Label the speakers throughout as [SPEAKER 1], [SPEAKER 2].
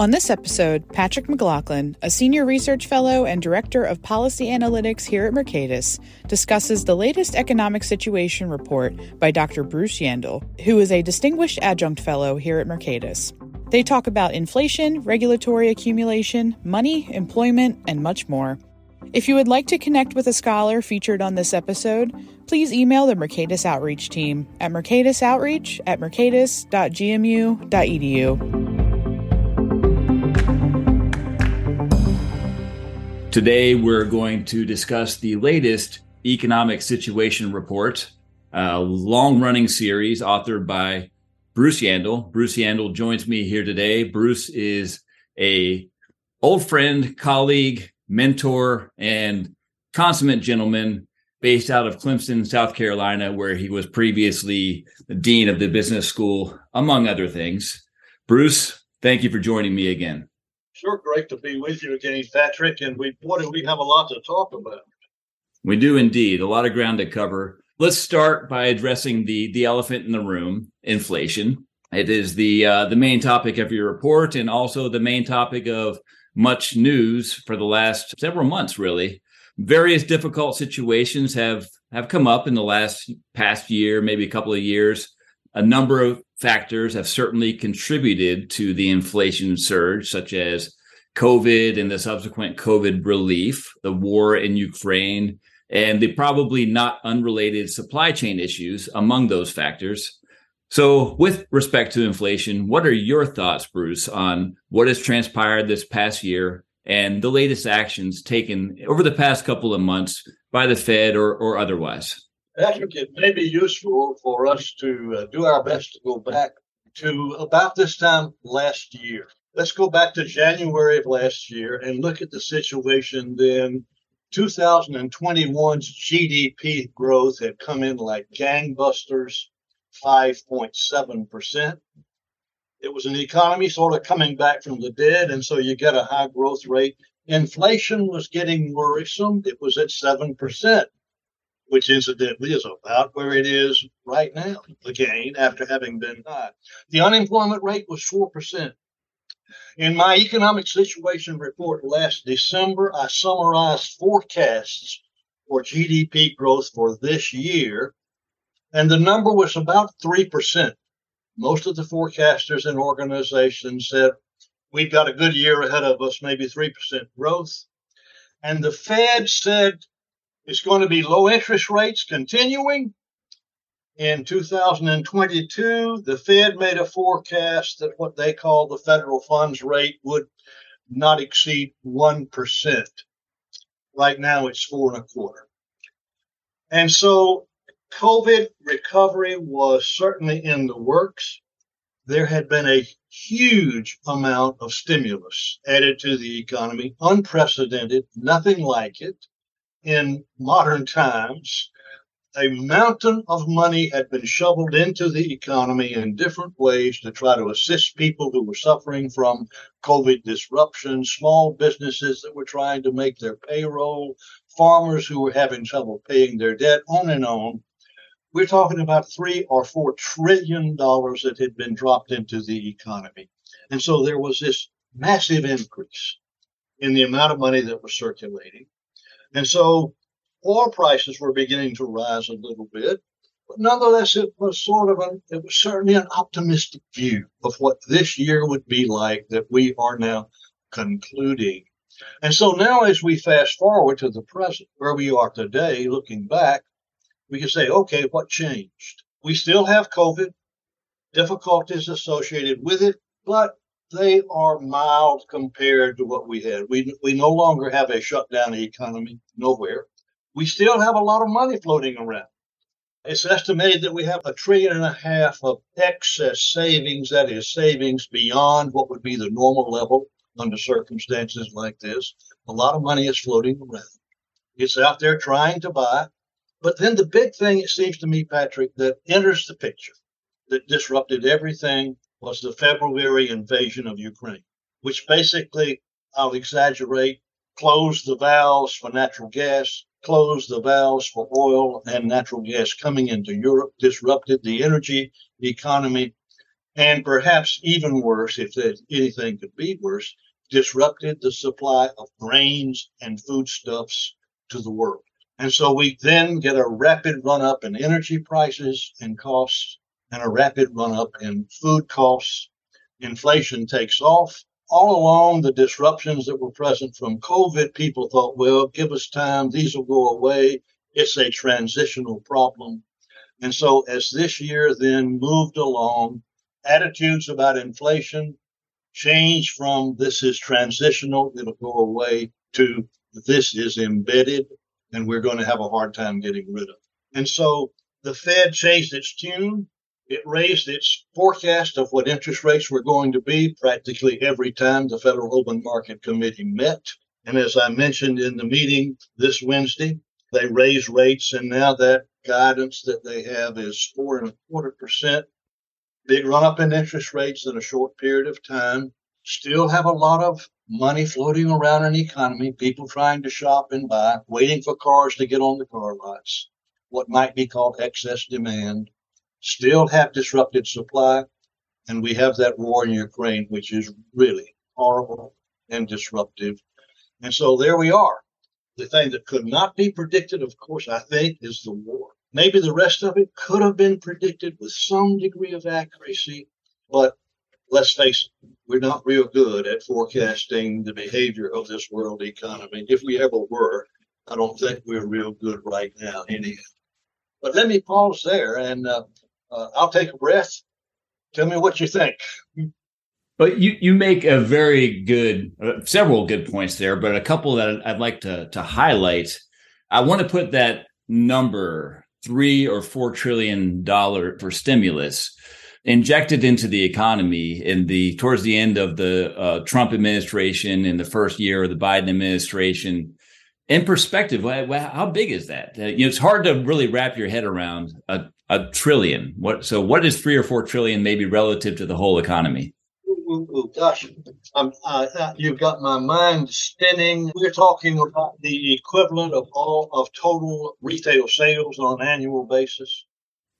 [SPEAKER 1] On this episode, Patrick McLaughlin, a senior research fellow and director of policy analytics here at Mercatus, discusses the latest economic situation report by Dr. Bruce Yandle, who is a distinguished adjunct fellow here at Mercatus. They talk about inflation, regulatory accumulation, money, employment, and much more. If you would like to connect with a scholar featured on this episode, please email the Mercatus Outreach team at mercatusoutreach at mercatus.gmu.edu.
[SPEAKER 2] Today, we're going to discuss the latest economic situation report, a long running series authored by Bruce Yandle. Bruce Yandle joins me here today. Bruce is a old friend, colleague, mentor, and consummate gentleman based out of Clemson, South Carolina, where he was previously the dean of the business school, among other things. Bruce, thank you for joining me again.
[SPEAKER 3] Sure, great to be with you again, Patrick. And we, boy, do we have a lot to talk about.
[SPEAKER 2] We do indeed, a lot of ground to cover. Let's start by addressing the the elephant in the room: inflation. It is the uh, the main topic of your report, and also the main topic of much news for the last several months. Really, various difficult situations have have come up in the last past year, maybe a couple of years. A number of factors have certainly contributed to the inflation surge, such as COVID and the subsequent COVID relief, the war in Ukraine, and the probably not unrelated supply chain issues among those factors. So, with respect to inflation, what are your thoughts, Bruce, on what has transpired this past year and the latest actions taken over the past couple of months by the Fed or, or otherwise?
[SPEAKER 3] Patrick, it may be useful for us to uh, do our best to go back to about this time last year. Let's go back to January of last year and look at the situation then. 2021's GDP growth had come in like gangbusters, 5.7%. It was an economy sort of coming back from the dead, and so you get a high growth rate. Inflation was getting worrisome. It was at 7% which incidentally is about where it is right now, again, after having been high. The unemployment rate was 4%. In my economic situation report last December, I summarized forecasts for GDP growth for this year, and the number was about 3%. Most of the forecasters and organizations said we've got a good year ahead of us, maybe 3% growth. And the Fed said it's going to be low interest rates continuing. In 2022, the Fed made a forecast that what they call the federal funds rate would not exceed 1%. Right now, it's four and a quarter. And so COVID recovery was certainly in the works. There had been a huge amount of stimulus added to the economy, unprecedented, nothing like it in modern times, a mountain of money had been shoveled into the economy in different ways to try to assist people who were suffering from COVID disruption, small businesses that were trying to make their payroll, farmers who were having trouble paying their debt, on and on. We're talking about three or four trillion dollars that had been dropped into the economy. And so there was this massive increase in the amount of money that was circulating. And so oil prices were beginning to rise a little bit. But nonetheless, it was sort of an, it was certainly an optimistic view of what this year would be like that we are now concluding. And so now, as we fast forward to the present, where we are today, looking back, we can say, okay, what changed? We still have COVID, difficulties associated with it, but they are mild compared to what we had. We, we no longer have a shutdown economy nowhere. We still have a lot of money floating around. It's estimated that we have a trillion and a half of excess savings, that is, savings beyond what would be the normal level under circumstances like this. A lot of money is floating around. It's out there trying to buy. But then the big thing, it seems to me, Patrick, that enters the picture that disrupted everything was the February invasion of Ukraine, which basically, I'll exaggerate, closed the valves for natural gas, closed the valves for oil and natural gas coming into Europe, disrupted the energy economy. and perhaps even worse, if anything could be worse, disrupted the supply of grains and foodstuffs to the world. And so we then get a rapid run up in energy prices and costs and a rapid run up in food costs. Inflation takes off. All along the disruptions that were present from COVID, people thought, well, give us time, these will go away. It's a transitional problem. And so as this year then moved along, attitudes about inflation changed from this is transitional, it'll go away, to this is embedded and we're going to have a hard time getting rid of. And so the Fed changed its tune. It raised its forecast of what interest rates were going to be practically every time the Federal Open Market Committee met. And as I mentioned in the meeting this Wednesday, they raised rates, and now that guidance that they have is four and a quarter percent. Big run up in interest rates in a short period of time. Still have a lot of money floating around in the economy, people trying to shop and buy, waiting for cars to get on the car lots, what might be called excess demand, still have disrupted supply. And we have that war in Ukraine, which is really horrible and disruptive. And so there we are. The thing that could not be predicted, of course, I think, is the war. Maybe the rest of it could have been predicted with some degree of accuracy, but let's face it, we're not real good at forecasting the behavior of this world economy. If we ever were, I don't think we're real good right now, anyhow. But let me pause there and uh, uh, I'll take a breath. Tell me what you think.
[SPEAKER 2] But you, you make a very good, uh, several good points there, but a couple that I'd like to, to highlight. I want to put that number three or four trillion dollar for stimulus injected into the economy in the towards the end of the uh, Trump administration in the first year of the Biden administration. In perspective, how big is that? Uh, you know, it's hard to really wrap your head around a, a trillion. What so? What is three or four trillion, maybe relative to the whole economy?
[SPEAKER 3] Oh, gosh, uh, uh, you've got my mind spinning. We're talking about the equivalent of all of total retail sales on an annual basis.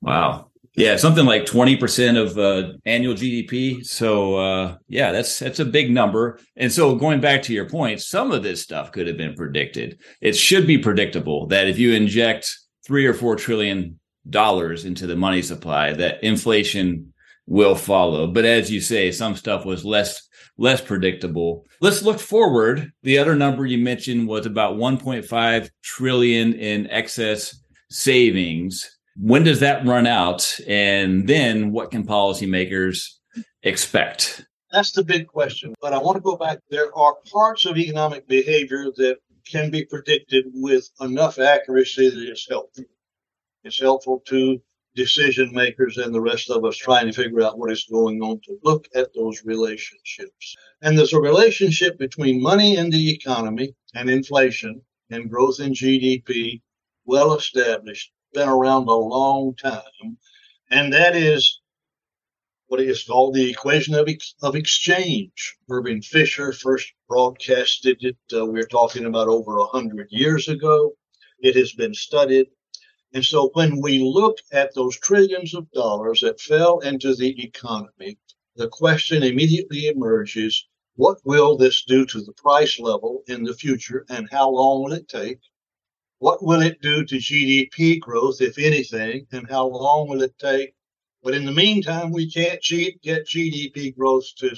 [SPEAKER 2] Wow. Yeah, something like 20% of uh, annual GDP. So uh, yeah, that's that's a big number. And so going back to your point, some of this stuff could have been predicted. It should be predictable that if you inject 3 or 4 trillion dollars into the money supply that inflation will follow. But as you say, some stuff was less less predictable. Let's look forward. The other number you mentioned was about 1.5 trillion in excess savings when does that run out? And then what can policymakers expect?
[SPEAKER 3] That's the big question. But I want to go back. There are parts of economic behavior that can be predicted with enough accuracy that it's helpful. It's helpful to decision makers and the rest of us trying to figure out what is going on to look at those relationships. And there's a relationship between money in the economy and inflation and growth in GDP well established been around a long time, and that is what is called the equation of, ex- of exchange. Irving Fisher first broadcasted it, uh, we're talking about over a hundred years ago. It has been studied. And so when we look at those trillions of dollars that fell into the economy, the question immediately emerges what will this do to the price level in the future and how long will it take? What will it do to GDP growth, if anything, and how long will it take? But in the meantime, we can't get GDP growth to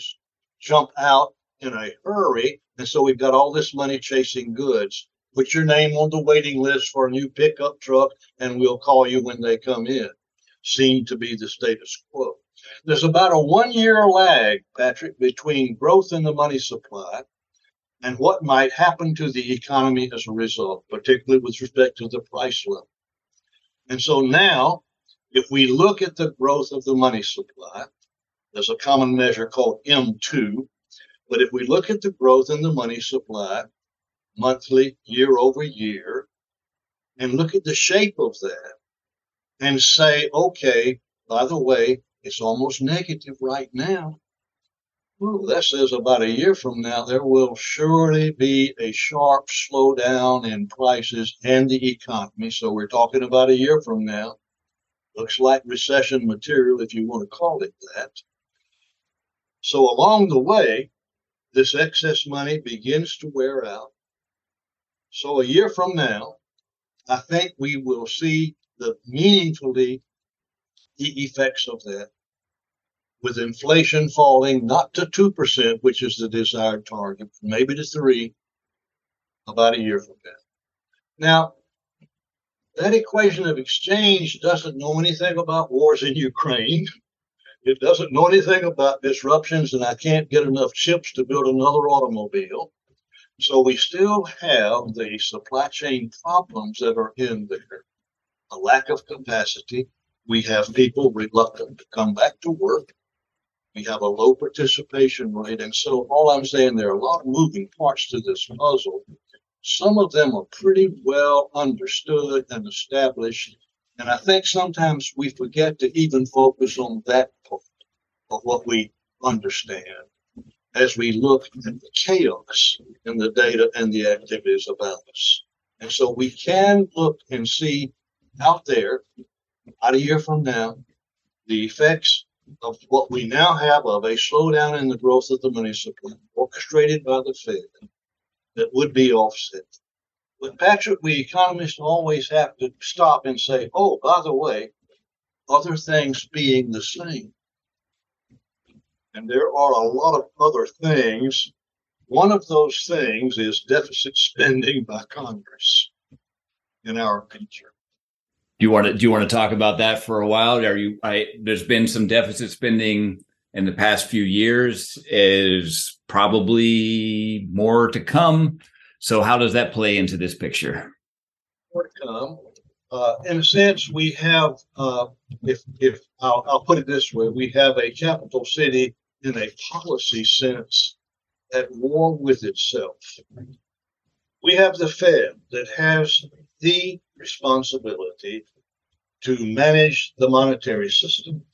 [SPEAKER 3] jump out in a hurry. And so we've got all this money chasing goods. Put your name on the waiting list for a new pickup truck, and we'll call you when they come in. Seem to be the status quo. There's about a one year lag, Patrick, between growth in the money supply and what might happen to the economy as a result, particularly with respect to the price level. And so now, if we look at the growth of the money supply, there's a common measure called M2. But if we look at the growth in the money supply monthly, year over year, and look at the shape of that and say, okay, by the way, it's almost negative right now. Well, that says about a year from now, there will surely be a sharp slowdown in prices and the economy. So we're talking about a year from now. Looks like recession material, if you want to call it that. So along the way, this excess money begins to wear out. So a year from now, I think we will see the meaningfully the effects of that with inflation falling not to 2%, which is the desired target, maybe to 3 about a year from now. Now, that equation of exchange doesn't know anything about wars in Ukraine. It doesn't know anything about disruptions, and I can't get enough chips to build another automobile. So we still have the supply chain problems that are in there a lack of capacity. We have people reluctant to come back to work. We have a low participation rate. And so, all I'm saying, there are a lot of moving parts to this puzzle. Some of them are pretty well understood and established. And I think sometimes we forget to even focus on that part of what we understand as we look at the chaos in the data and the activities about us. And so we can look and see out there, about a year from now, the effects of what we now have of a slowdown in the growth of the money supply, orchestrated by the Fed, that would be offset. But Patrick, we economists always have to stop and say, oh, by the way, other things being the same. And there are a lot of other things. One of those things is deficit spending by Congress in our country.
[SPEAKER 2] Do you want to do you want to talk about that for a while? Are you I there's been some deficit spending in the past few years is probably more to come. So how does that play into this picture?
[SPEAKER 3] More to come. Uh, in a sense, we have, uh, if if I'll, I'll put it this way, we have a capital city in a policy sense at war with itself. We have the Fed that has the responsibility to manage the monetary system,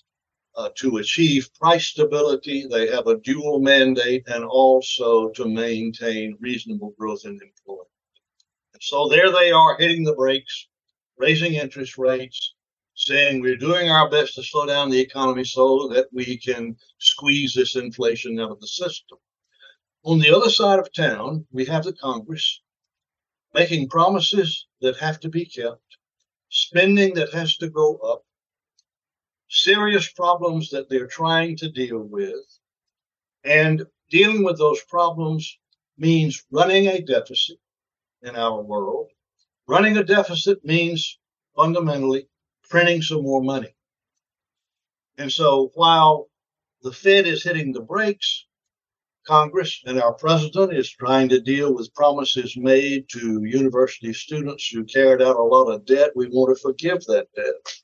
[SPEAKER 3] uh, to achieve price stability. They have a dual mandate and also to maintain reasonable growth in employment. And so there they are hitting the brakes, raising interest rates, saying we're doing our best to slow down the economy so that we can squeeze this inflation out of the system. On the other side of town, we have the Congress making promises that have to be kept, spending that has to go up, serious problems that they're trying to deal with. And dealing with those problems means running a deficit in our world. Running a deficit means fundamentally printing some more money. And so while the Fed is hitting the brakes, Congress and our president is trying to deal with promises made to university students who carried out a lot of debt. We want to forgive that debt.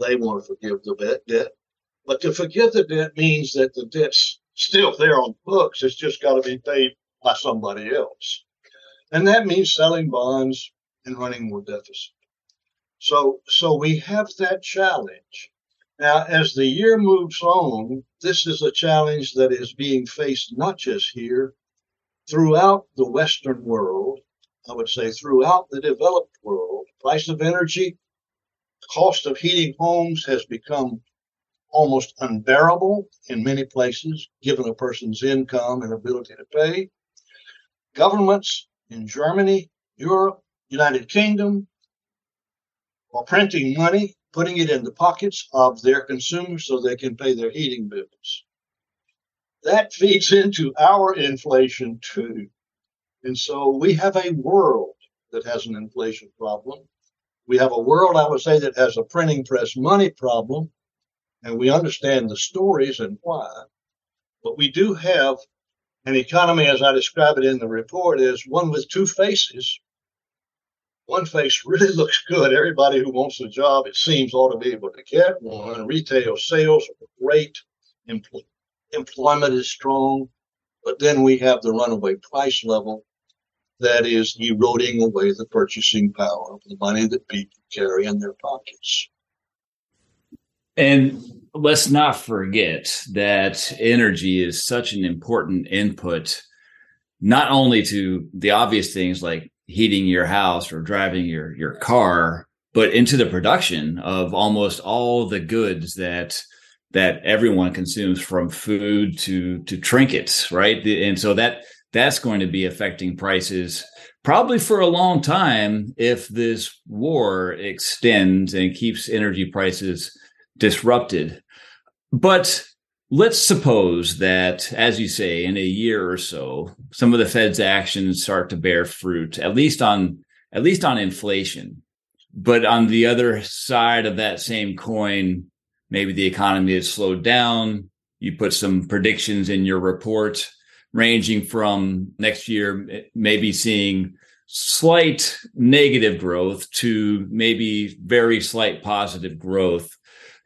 [SPEAKER 3] They want to forgive the debt. But to forgive the debt means that the debt's still there on the books. It's just got to be paid by somebody else. And that means selling bonds and running more deficit. So, so we have that challenge. Now, as the year moves on, this is a challenge that is being faced not just here, throughout the Western world, I would say throughout the developed world. Price of energy, cost of heating homes has become almost unbearable in many places, given a person's income and ability to pay. Governments in Germany, Europe, United Kingdom, or printing money, putting it in the pockets of their consumers so they can pay their heating bills. That feeds into our inflation too. And so we have a world that has an inflation problem. We have a world, I would say, that has a printing press money problem. And we understand the stories and why. But we do have an economy, as I describe it in the report, is one with two faces one face really looks good. Everybody who wants a job, it seems, ought to be able to get one. Retail sales are great. Empl- employment is strong. But then we have the runaway price level that is eroding away the purchasing power of the money that people carry in their pockets.
[SPEAKER 2] And let's not forget that energy is such an important input, not only to the obvious things like heating your house or driving your your car, but into the production of almost all the goods that that everyone consumes from food to to trinkets, right? And so that that's going to be affecting prices probably for a long time if this war extends and keeps energy prices disrupted. But let's suppose that, as you say, in a year or so, some of the Fed's actions start to bear fruit, at least on at least on inflation. But on the other side of that same coin, maybe the economy has slowed down. You put some predictions in your report ranging from next year, maybe seeing slight negative growth to maybe very slight positive growth.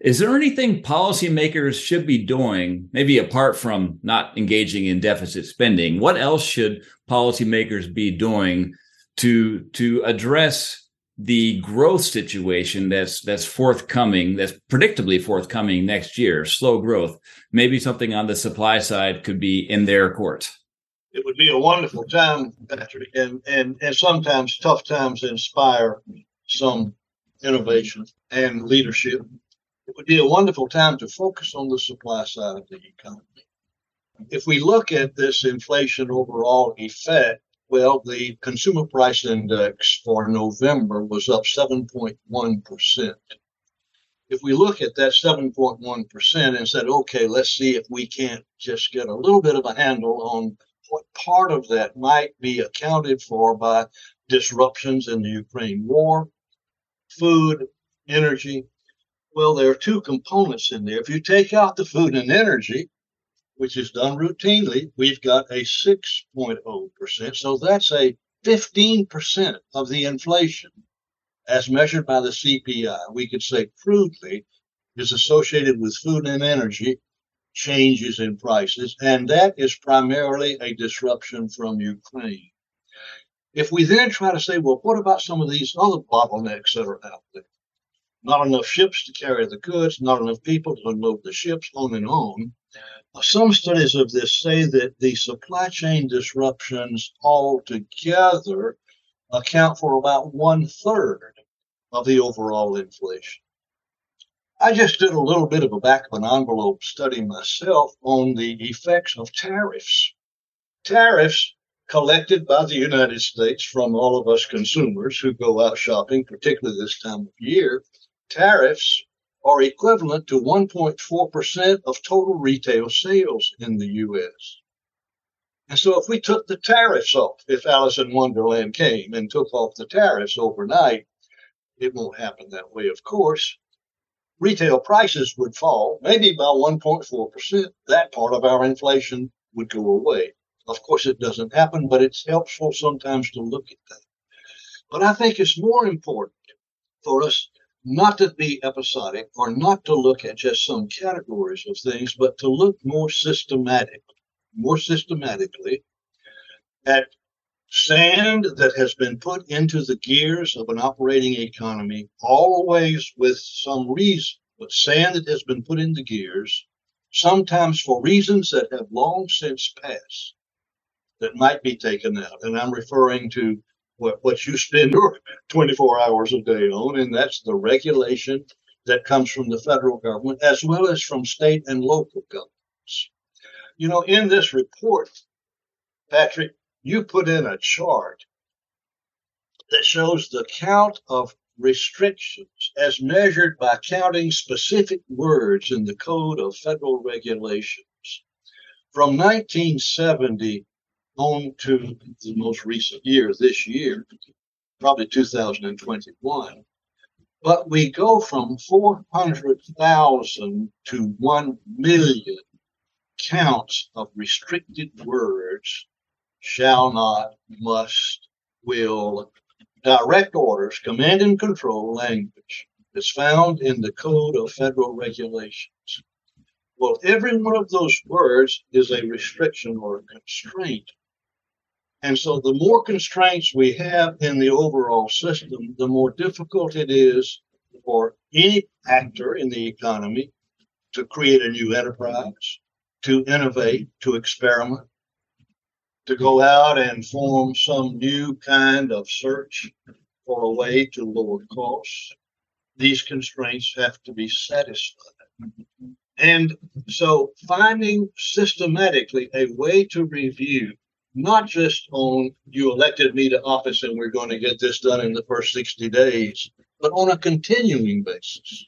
[SPEAKER 2] Is there anything policymakers should be doing, maybe apart from not engaging in deficit spending? What else should policymakers be doing to to address the growth situation that's that's forthcoming, that's predictably forthcoming next year, slow growth. Maybe something on the supply side could be in their court.
[SPEAKER 3] It would be a wonderful time, Patrick, and and and sometimes tough times inspire some innovation and leadership. It would be a wonderful time to focus on the supply side of the economy. If we look at this inflation overall effect, well, the consumer price index for November was up 7.1%. If we look at that 7.1% and said, okay, let's see if we can't just get a little bit of a handle on what part of that might be accounted for by disruptions in the Ukraine war, food, energy. Well, there are two components in there. If you take out the food and energy, which is done routinely, we've got a 6.0%. So that's a 15% of the inflation as measured by the CPI. We could say crudely is associated with food and energy changes in prices, and that is primarily a disruption from Ukraine. If we then try to say, well, what about some of these other bottlenecks that are out there? Not enough ships to carry the goods, not enough people to unload the ships, on and on. Some studies of this say that the supply chain disruptions altogether account for about one third of the overall inflation. I just did a little bit of a back of an envelope study myself on the effects of tariffs. Tariffs collected by the United States from all of us consumers who go out shopping, particularly this time of year, tariffs are equivalent to 1.4% of total retail sales in the U.S. And so if we took the tariffs off, if Alice in Wonderland came and took off the tariffs overnight, it won't happen that way, of course. Retail prices would fall, maybe by 1.4%. That part of our inflation would go away. Of course, it doesn't happen, but it's helpful sometimes to look at that. But I think it's more important for us not to be episodic or not to look at just some categories of things, but to look more systematic, more systematically at sand that has been put into the gears of an operating economy, always with some reason, but sand that has been put in the gears, sometimes for reasons that have long since passed, that might be taken out. And I'm referring to what, what you spend 24 hours a day on, and that's the regulation that comes from the federal government as well as from state and local governments. You know, in this report, Patrick, you put in a chart that shows the count of restrictions as measured by counting specific words in the Code of Federal Regulations. From 1970 on to the most recent year, this year, probably 2021. But we go from 400,000 to 1 million counts of restricted words shall not, must, will, direct orders, command and control language is found in the Code of Federal Regulations. Well, every one of those words is a restriction or a constraint and so the more constraints we have in the overall system, the more difficult it is for any actor in the economy to create a new enterprise, to innovate, to experiment, to go out and form some new kind of search for a way to lower costs. These constraints have to be satisfied. And so finding systematically a way to review, not just on you elected me to office and we're going to get this done in the first 60 days, but on a continuing basis.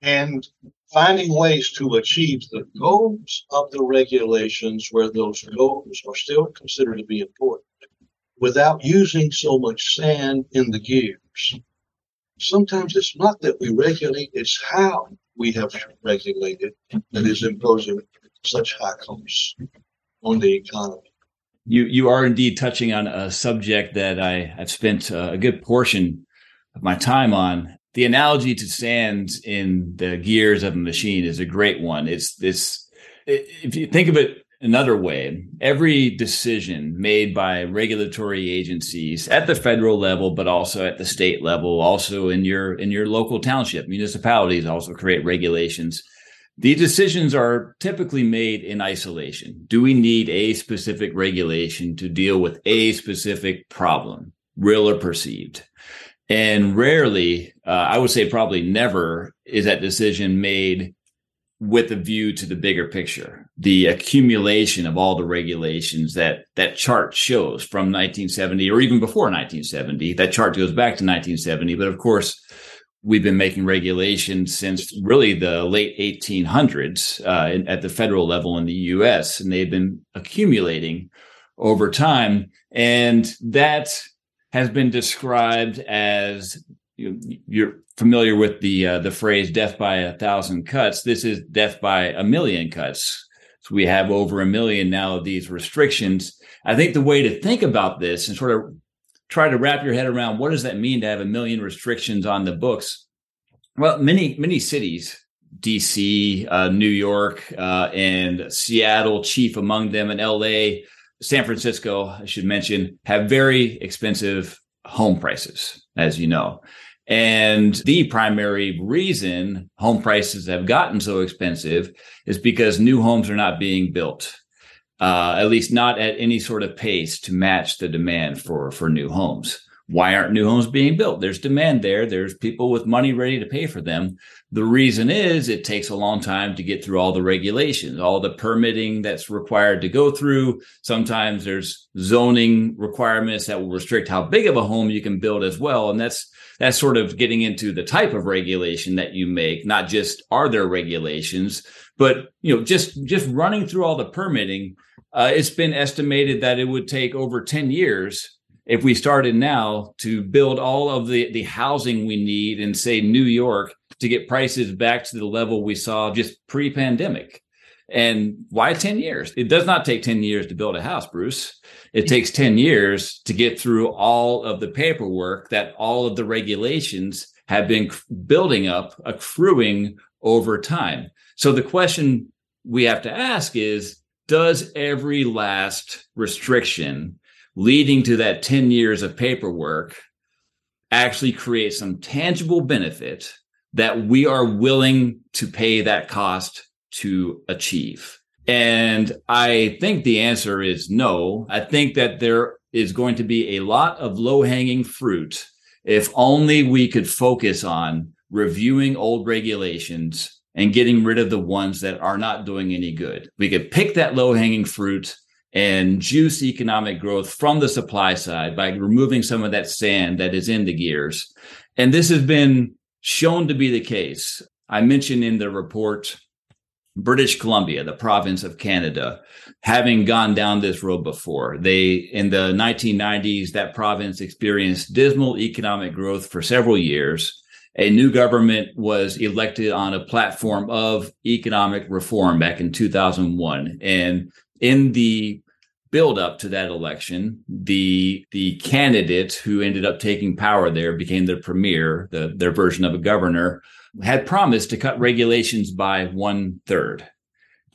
[SPEAKER 3] And finding ways to achieve the goals of the regulations where those goals are still considered to be important without using so much sand in the gears. Sometimes it's not that we regulate, it's how we have regulated that is imposing such high costs on the economy.
[SPEAKER 2] You you are indeed touching on a subject that I have spent uh, a good portion of my time on. The analogy to sand in the gears of a machine is a great one. It's this if you think of it another way, every decision made by regulatory agencies at the federal level, but also at the state level, also in your in your local township, municipalities also create regulations. The decisions are typically made in isolation. Do we need a specific regulation to deal with a specific problem, real or perceived? And rarely, uh, I would say probably never, is that decision made with a view to the bigger picture, the accumulation of all the regulations that that chart shows from 1970 or even before 1970. That chart goes back to 1970, but of course, we've been making regulations since really the late 1800s uh, at the federal level in the U.S., and they've been accumulating over time, and that has been described as you are familiar with the uh, the phrase "death by a thousand cuts." This is death by a million cuts. So we have over a million now of these restrictions. I think the way to think about this and sort of try to wrap your head around what does that mean to have a million restrictions on the books? Well, many many cities, D.C., uh, New York, uh, and Seattle, chief among them, and L.A., San Francisco, I should mention, have very expensive home prices, as you know. And the primary reason home prices have gotten so expensive is because new homes are not being built, uh, at least not at any sort of pace to match the demand for, for new homes. Why aren't new homes being built? There's demand there. There's people with money ready to pay for them. The reason is it takes a long time to get through all the regulations, all the permitting that's required to go through. Sometimes there's zoning requirements that will restrict how big of a home you can build as well. And that's that's sort of getting into the type of regulation that you make, not just are there regulations, but you know, just just running through all the permitting. Uh, it's been estimated that it would take over 10 years if we started now to build all of the, the housing we need in say New York to get prices back to the level we saw just pre-pandemic. And why 10 years? It does not take 10 years to build a house, Bruce. It takes 10 years to get through all of the paperwork that all of the regulations have been building up, accruing over time. So the question we have to ask is, does every last restriction leading to that 10 years of paperwork actually create some tangible benefit that we are willing to pay that cost to achieve? And I think the answer is no. I think that there is going to be a lot of low hanging fruit if only we could focus on reviewing old regulations and getting rid of the ones that are not doing any good. We could pick that low hanging fruit and juice economic growth from the supply side by removing some of that sand that is in the gears. And this has been shown to be the case. I mentioned in the report British Columbia, the province of Canada, having gone down this road before. They, in the 1990s, that province experienced dismal economic growth for several years. A new government was elected on a platform of economic reform back in 2001. And in the build up to that election, the the candidate who ended up taking power there became the premier, the, their version of a governor, had promised to cut regulations by one third.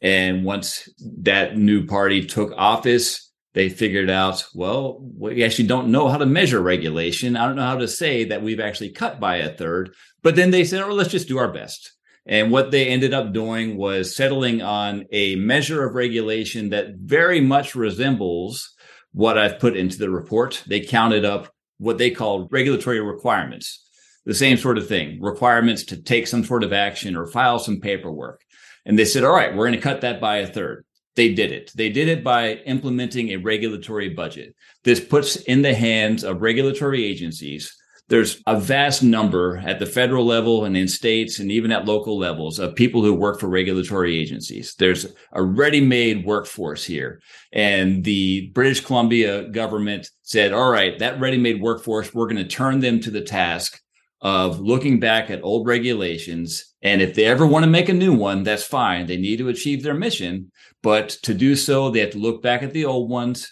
[SPEAKER 2] And once that new party took office, they figured out, well, we actually don't know how to measure regulation. I don't know how to say that we've actually cut by a third. But then they said, oh, let's just do our best. And what they ended up doing was settling on a measure of regulation that very much resembles what I've put into the report. They counted up what they called regulatory requirements the same sort of thing requirements to take some sort of action or file some paperwork. And they said, all right, we're going to cut that by a third. They did it. They did it by implementing a regulatory budget. This puts in the hands of regulatory agencies there's a vast number at the federal level and in states and even at local levels of people who work for regulatory agencies. There's a ready made workforce here. And the British Columbia government said, all right, that ready made workforce, we're going to turn them to the task of looking back at old regulations. And if they ever want to make a new one, that's fine. They need to achieve their mission. But to do so, they have to look back at the old ones,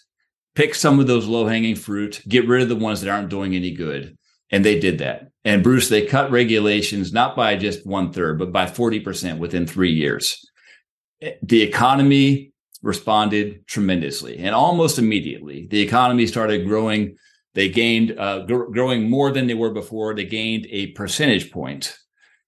[SPEAKER 2] pick some of those low hanging fruit, get rid of the ones that aren't doing any good. And they did that. And Bruce, they cut regulations not by just one third, but by 40% within three years. The economy responded tremendously and almost immediately. The economy started growing. They gained, uh, gr- growing more than they were before. They gained a percentage point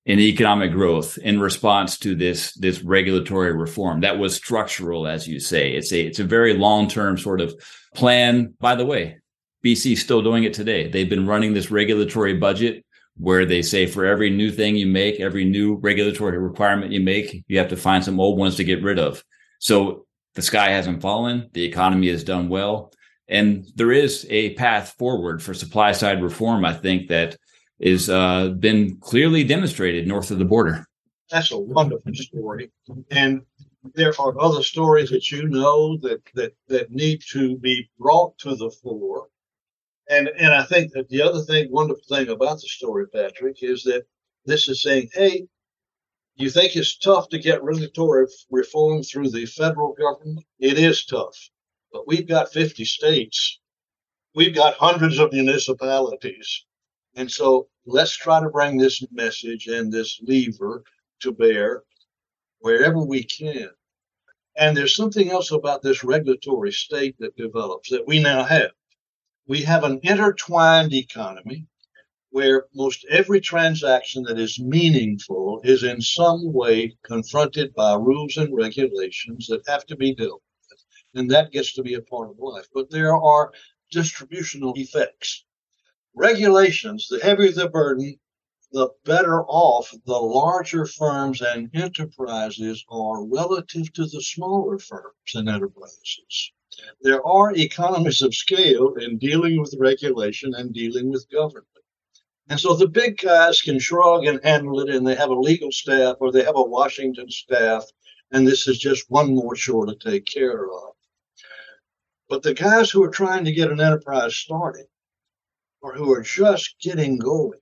[SPEAKER 2] in economic growth in response to this this regulatory reform that was structural as you say it's a it's a very long term sort of plan by the way BC still doing it today. They've been running this regulatory budget where they say for every new thing you make, every new regulatory requirement you make, you have to find some old ones to get rid of. So the sky hasn't fallen. The economy has done well. And there is a path forward for supply side reform, I think, that is uh, been clearly demonstrated north of the border.
[SPEAKER 3] That's a wonderful story. And there are other stories that you know that, that, that need to be brought to the fore and and I think that the other thing, wonderful thing about the story, Patrick, is that this is saying, hey, you think it's tough to get regulatory reform through the federal government? It is tough, but we've got 50 states, we've got hundreds of municipalities, and so let's try to bring this message and this lever to bear wherever we can. And there's something else about this regulatory state that develops that we now have we have an intertwined economy where most every transaction that is meaningful is in some way confronted by rules and regulations that have to be dealt with. And that gets to be a part of life. But there are distributional effects. Regulations, the heavier the burden, the better off the larger firms and enterprises are relative to the smaller firms and enterprises there are economies of scale in dealing with regulation and dealing with government. And so the big guys can shrug and handle it, and they have a legal staff or they have a Washington staff, and this is just one more chore to take care of. But the guys who are trying to get an enterprise started or who are just getting going,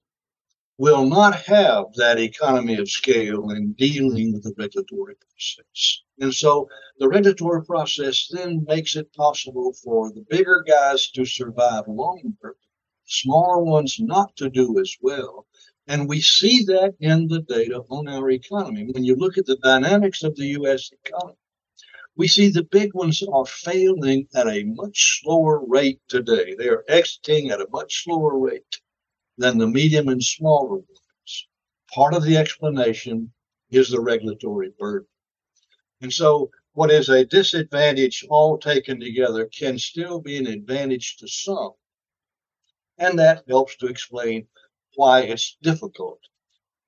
[SPEAKER 3] will not have that economy of scale in dealing with the regulatory process. And so the regulatory process then makes it possible for the bigger guys to survive longer, smaller ones not to do as well. And we see that in the data on our economy. When you look at the dynamics of the U.S. economy, we see the big ones are failing at a much slower rate today. They are exiting at a much slower rate than the medium and smaller ones. Part of the explanation is the regulatory burden. And so, what is a disadvantage all taken together can still be an advantage to some. And that helps to explain why it's difficult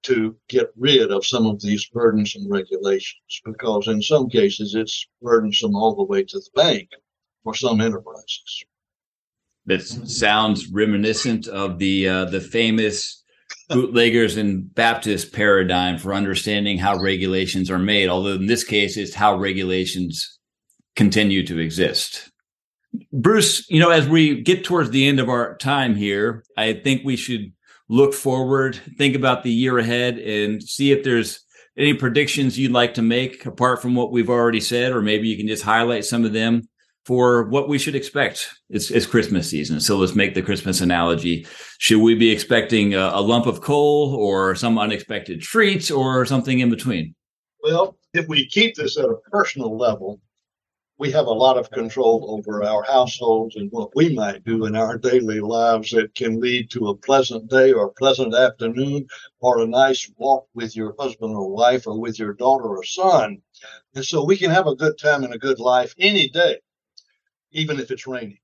[SPEAKER 3] to get rid of some of these burdensome regulations, because in some cases it's burdensome all the way to the bank for some enterprises
[SPEAKER 2] that sounds reminiscent of the uh, the famous bootleggers and Baptist paradigm for understanding how regulations are made. Although in this case, it's how regulations continue to exist. Bruce, you know, as we get towards the end of our time here, I think we should look forward, think about the year ahead, and see if there's any predictions you'd like to make apart from what we've already said, or maybe you can just highlight some of them for what we should expect. It's, it's Christmas season. So let's make the Christmas analogy. Should we be expecting a, a lump of coal or some unexpected treats or something in between?
[SPEAKER 3] Well, if we keep this at a personal level, we have a lot of control over our households and what we might do in our daily lives that can lead to a pleasant day or a pleasant afternoon or a nice walk with your husband or wife or with your daughter or son. And so we can have a good time and a good life any day even if it's raining.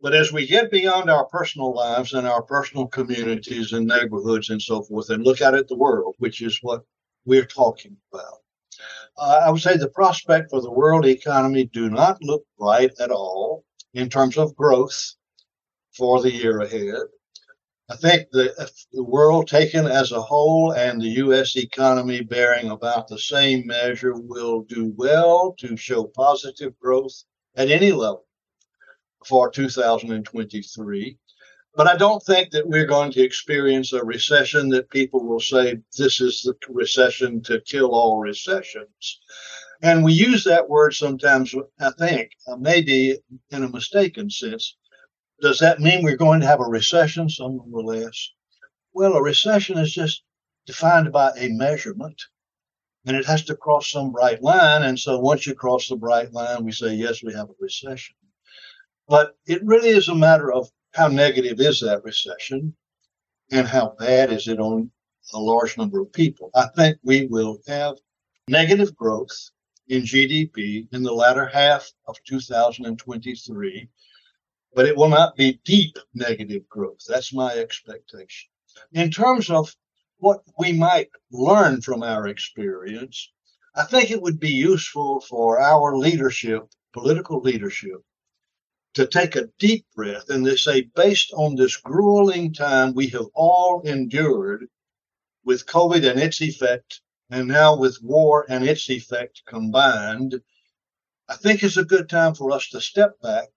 [SPEAKER 3] But as we get beyond our personal lives and our personal communities and neighborhoods and so forth, and look out at the world, which is what we're talking about, uh, I would say the prospect for the world economy do not look bright at all in terms of growth for the year ahead. I think the, the world taken as a whole and the U.S. economy bearing about the same measure will do well to show positive growth at any level for 2023. But I don't think that we're going to experience a recession that people will say this is the recession to kill all recessions. And we use that word sometimes, I think, uh, maybe in a mistaken sense. Does that mean we're going to have a recession? Someone will ask. Well, a recession is just defined by a measurement and it has to cross some bright line. And so once you cross the bright line, we say, yes, we have a recession. But it really is a matter of how negative is that recession and how bad is it on a large number of people. I think we will have negative growth in GDP in the latter half of 2023 but it will not be deep negative growth. That's my expectation. In terms of what we might learn from our experience, I think it would be useful for our leadership, political leadership, to take a deep breath and they say, based on this grueling time we have all endured with COVID and its effect, and now with war and its effect combined, I think it's a good time for us to step back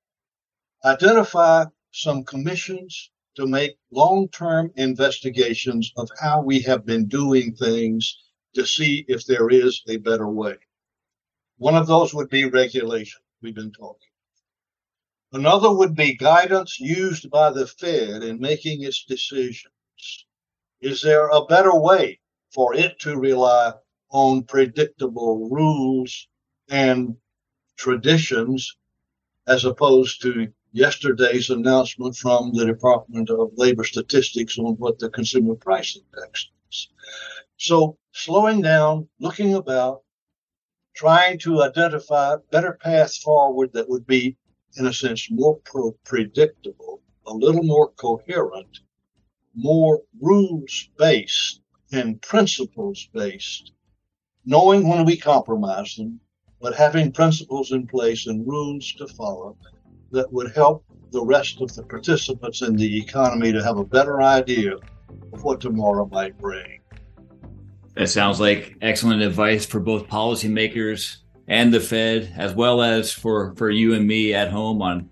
[SPEAKER 3] identify some commissions to make long term investigations of how we have been doing things to see if there is a better way. One of those would be regulation. We've been talking. Another would be guidance used by the Fed in making its decisions. Is there a better way for it to rely on predictable rules and traditions as opposed to yesterday's announcement from the Department of Labor Statistics on what the consumer price index is. So slowing down, looking about, trying to identify better paths forward that would be, in a sense, more pro- predictable, a little more coherent, more rules based and principles based, knowing when we compromise them, but having principles in place and rules to follow that would help the rest of the participants in the economy to have a better idea of what tomorrow might bring.
[SPEAKER 2] That sounds like excellent advice for both policymakers and the Fed, as well as for, for you and me at home on,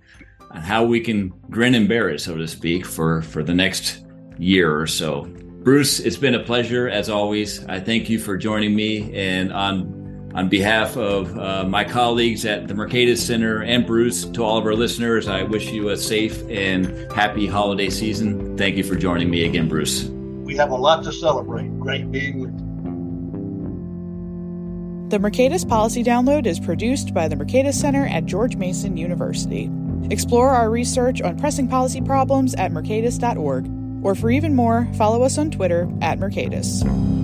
[SPEAKER 2] on how we can grin and bear it, so to speak, for, for the next year or so. Bruce, it's been a pleasure as always. I thank you for joining me. And on on behalf of uh, my colleagues at the Mercatus Center and Bruce, to all of our listeners, I wish you a safe and happy holiday season. Thank you for joining me again, Bruce.
[SPEAKER 3] We have a lot to celebrate. Great being with you.
[SPEAKER 1] The Mercatus Policy Download is produced by the Mercatus Center at George Mason University. Explore our research on pressing policy problems at mercatus.org, or for even more, follow us on Twitter at Mercatus.